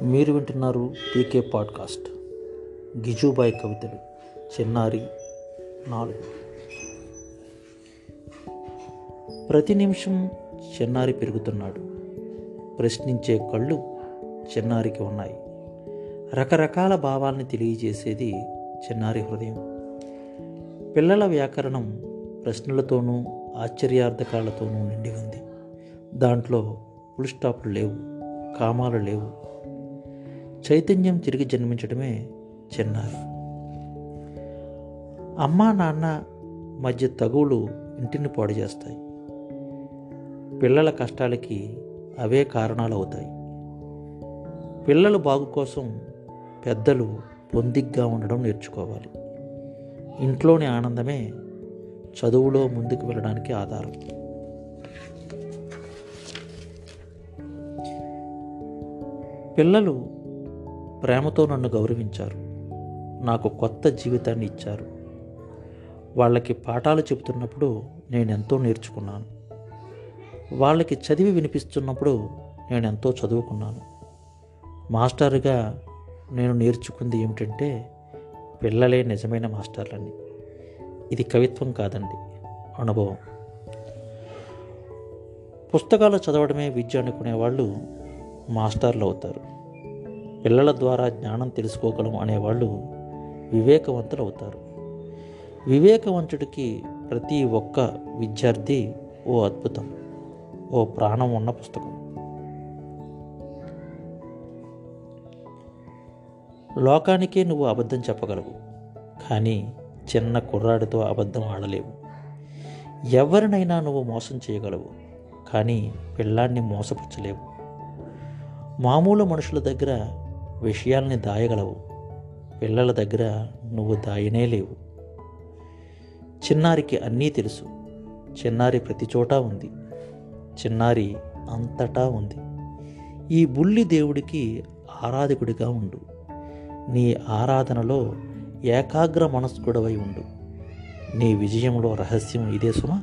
మీరు వింటున్నారు పీకే పాడ్కాస్ట్. గిజుబాయ్ కవితలు చిన్నారి నాలుగు. ప్రతి నిమిషం చిన్నారి పెరుగుతున్నాడు. ప్రశ్నించే కళ్ళు చిన్నారికి ఉన్నాయి. రకరకాల భావాల్ని తెలియజేసేది చిన్నారి హృదయం. పిల్లల వ్యాకరణం ప్రశ్నలతోనూ ఆశ్చర్యార్థకాలతోనూ నిండి ఉంది దాంట్లో ఫుల్ స్టాప్లు లేవు కామాలు లేవు. చైతన్యం తిరిగి జన్మించడమే చిన్నారి. అమ్మా నాన్న మధ్య తగువులు ఇంటిని పాడు చేస్తాయి. పిల్లల కష్టాలకి అవే కారణాలు అవుతాయి పిల్లల బాగు కోసం పెద్దలు పొందిగ్గా ఉండడం నేర్చుకోవాలి. ఇంట్లోని ఆనందమే చదువులో ముందుకు వెళ్ళడానికి ఆధారం. పిల్లలు ప్రేమతో నన్ను గౌరవించారు. నాకు కొత్త జీవితాన్ని ఇచ్చారు. వాళ్ళకి పాఠాలు చెబుతున్నప్పుడు నేను ఎంతో నేర్చుకున్నాను. వాళ్ళకి చదివి వినిపిస్తున్నప్పుడు నేను ఎంతో చదువుకున్నాను. మాస్టర్గా నేను నేర్చుకుంది ఏమిటంటే పిల్లలే నిజమైన మాస్టర్లని. ఇది కవిత్వం కాదండి అనుభవం. పుస్తకాలు చదవడమే విద్య అనుకునే వాళ్ళు మాస్టర్లు అవుతారు. పిల్లల ద్వారా జ్ఞానం తెలుసుకోగలం అనేవాళ్ళు వివేకవంతులు అవుతారు. వివేకవంతుడికి ప్రతి ఒక్క విద్యార్థి ఓ అద్భుతం ఓ ప్రాణం ఉన్న పుస్తకం. లోకానికే నువ్వు అబద్ధం చెప్పగలవు కానీ చిన్న కుర్రాడితో అబద్ధం ఆడలేవు. ఎవరినైనా నువ్వు మోసం చేయగలవు కానీ పిల్లాన్ని మోసపుచ్చలేవు మామూలు మనుషుల దగ్గర విషయాల్ని దాయగలవు పిల్లల దగ్గర నువ్వు దాయనే లేవు. చిన్నారికి అన్నీ తెలుసు చిన్నారి ప్రతి చోట ఉంది చిన్నారి అంతటా ఉంది. ఈ బుల్లి దేవుడికి ఆరాధకుడిగా ఉండు నీ ఆరాధనలో ఏకాగ్ర మనస్కుడవై ఉండు. నీ విజయంలో రహస్యం ఇదే సుమా?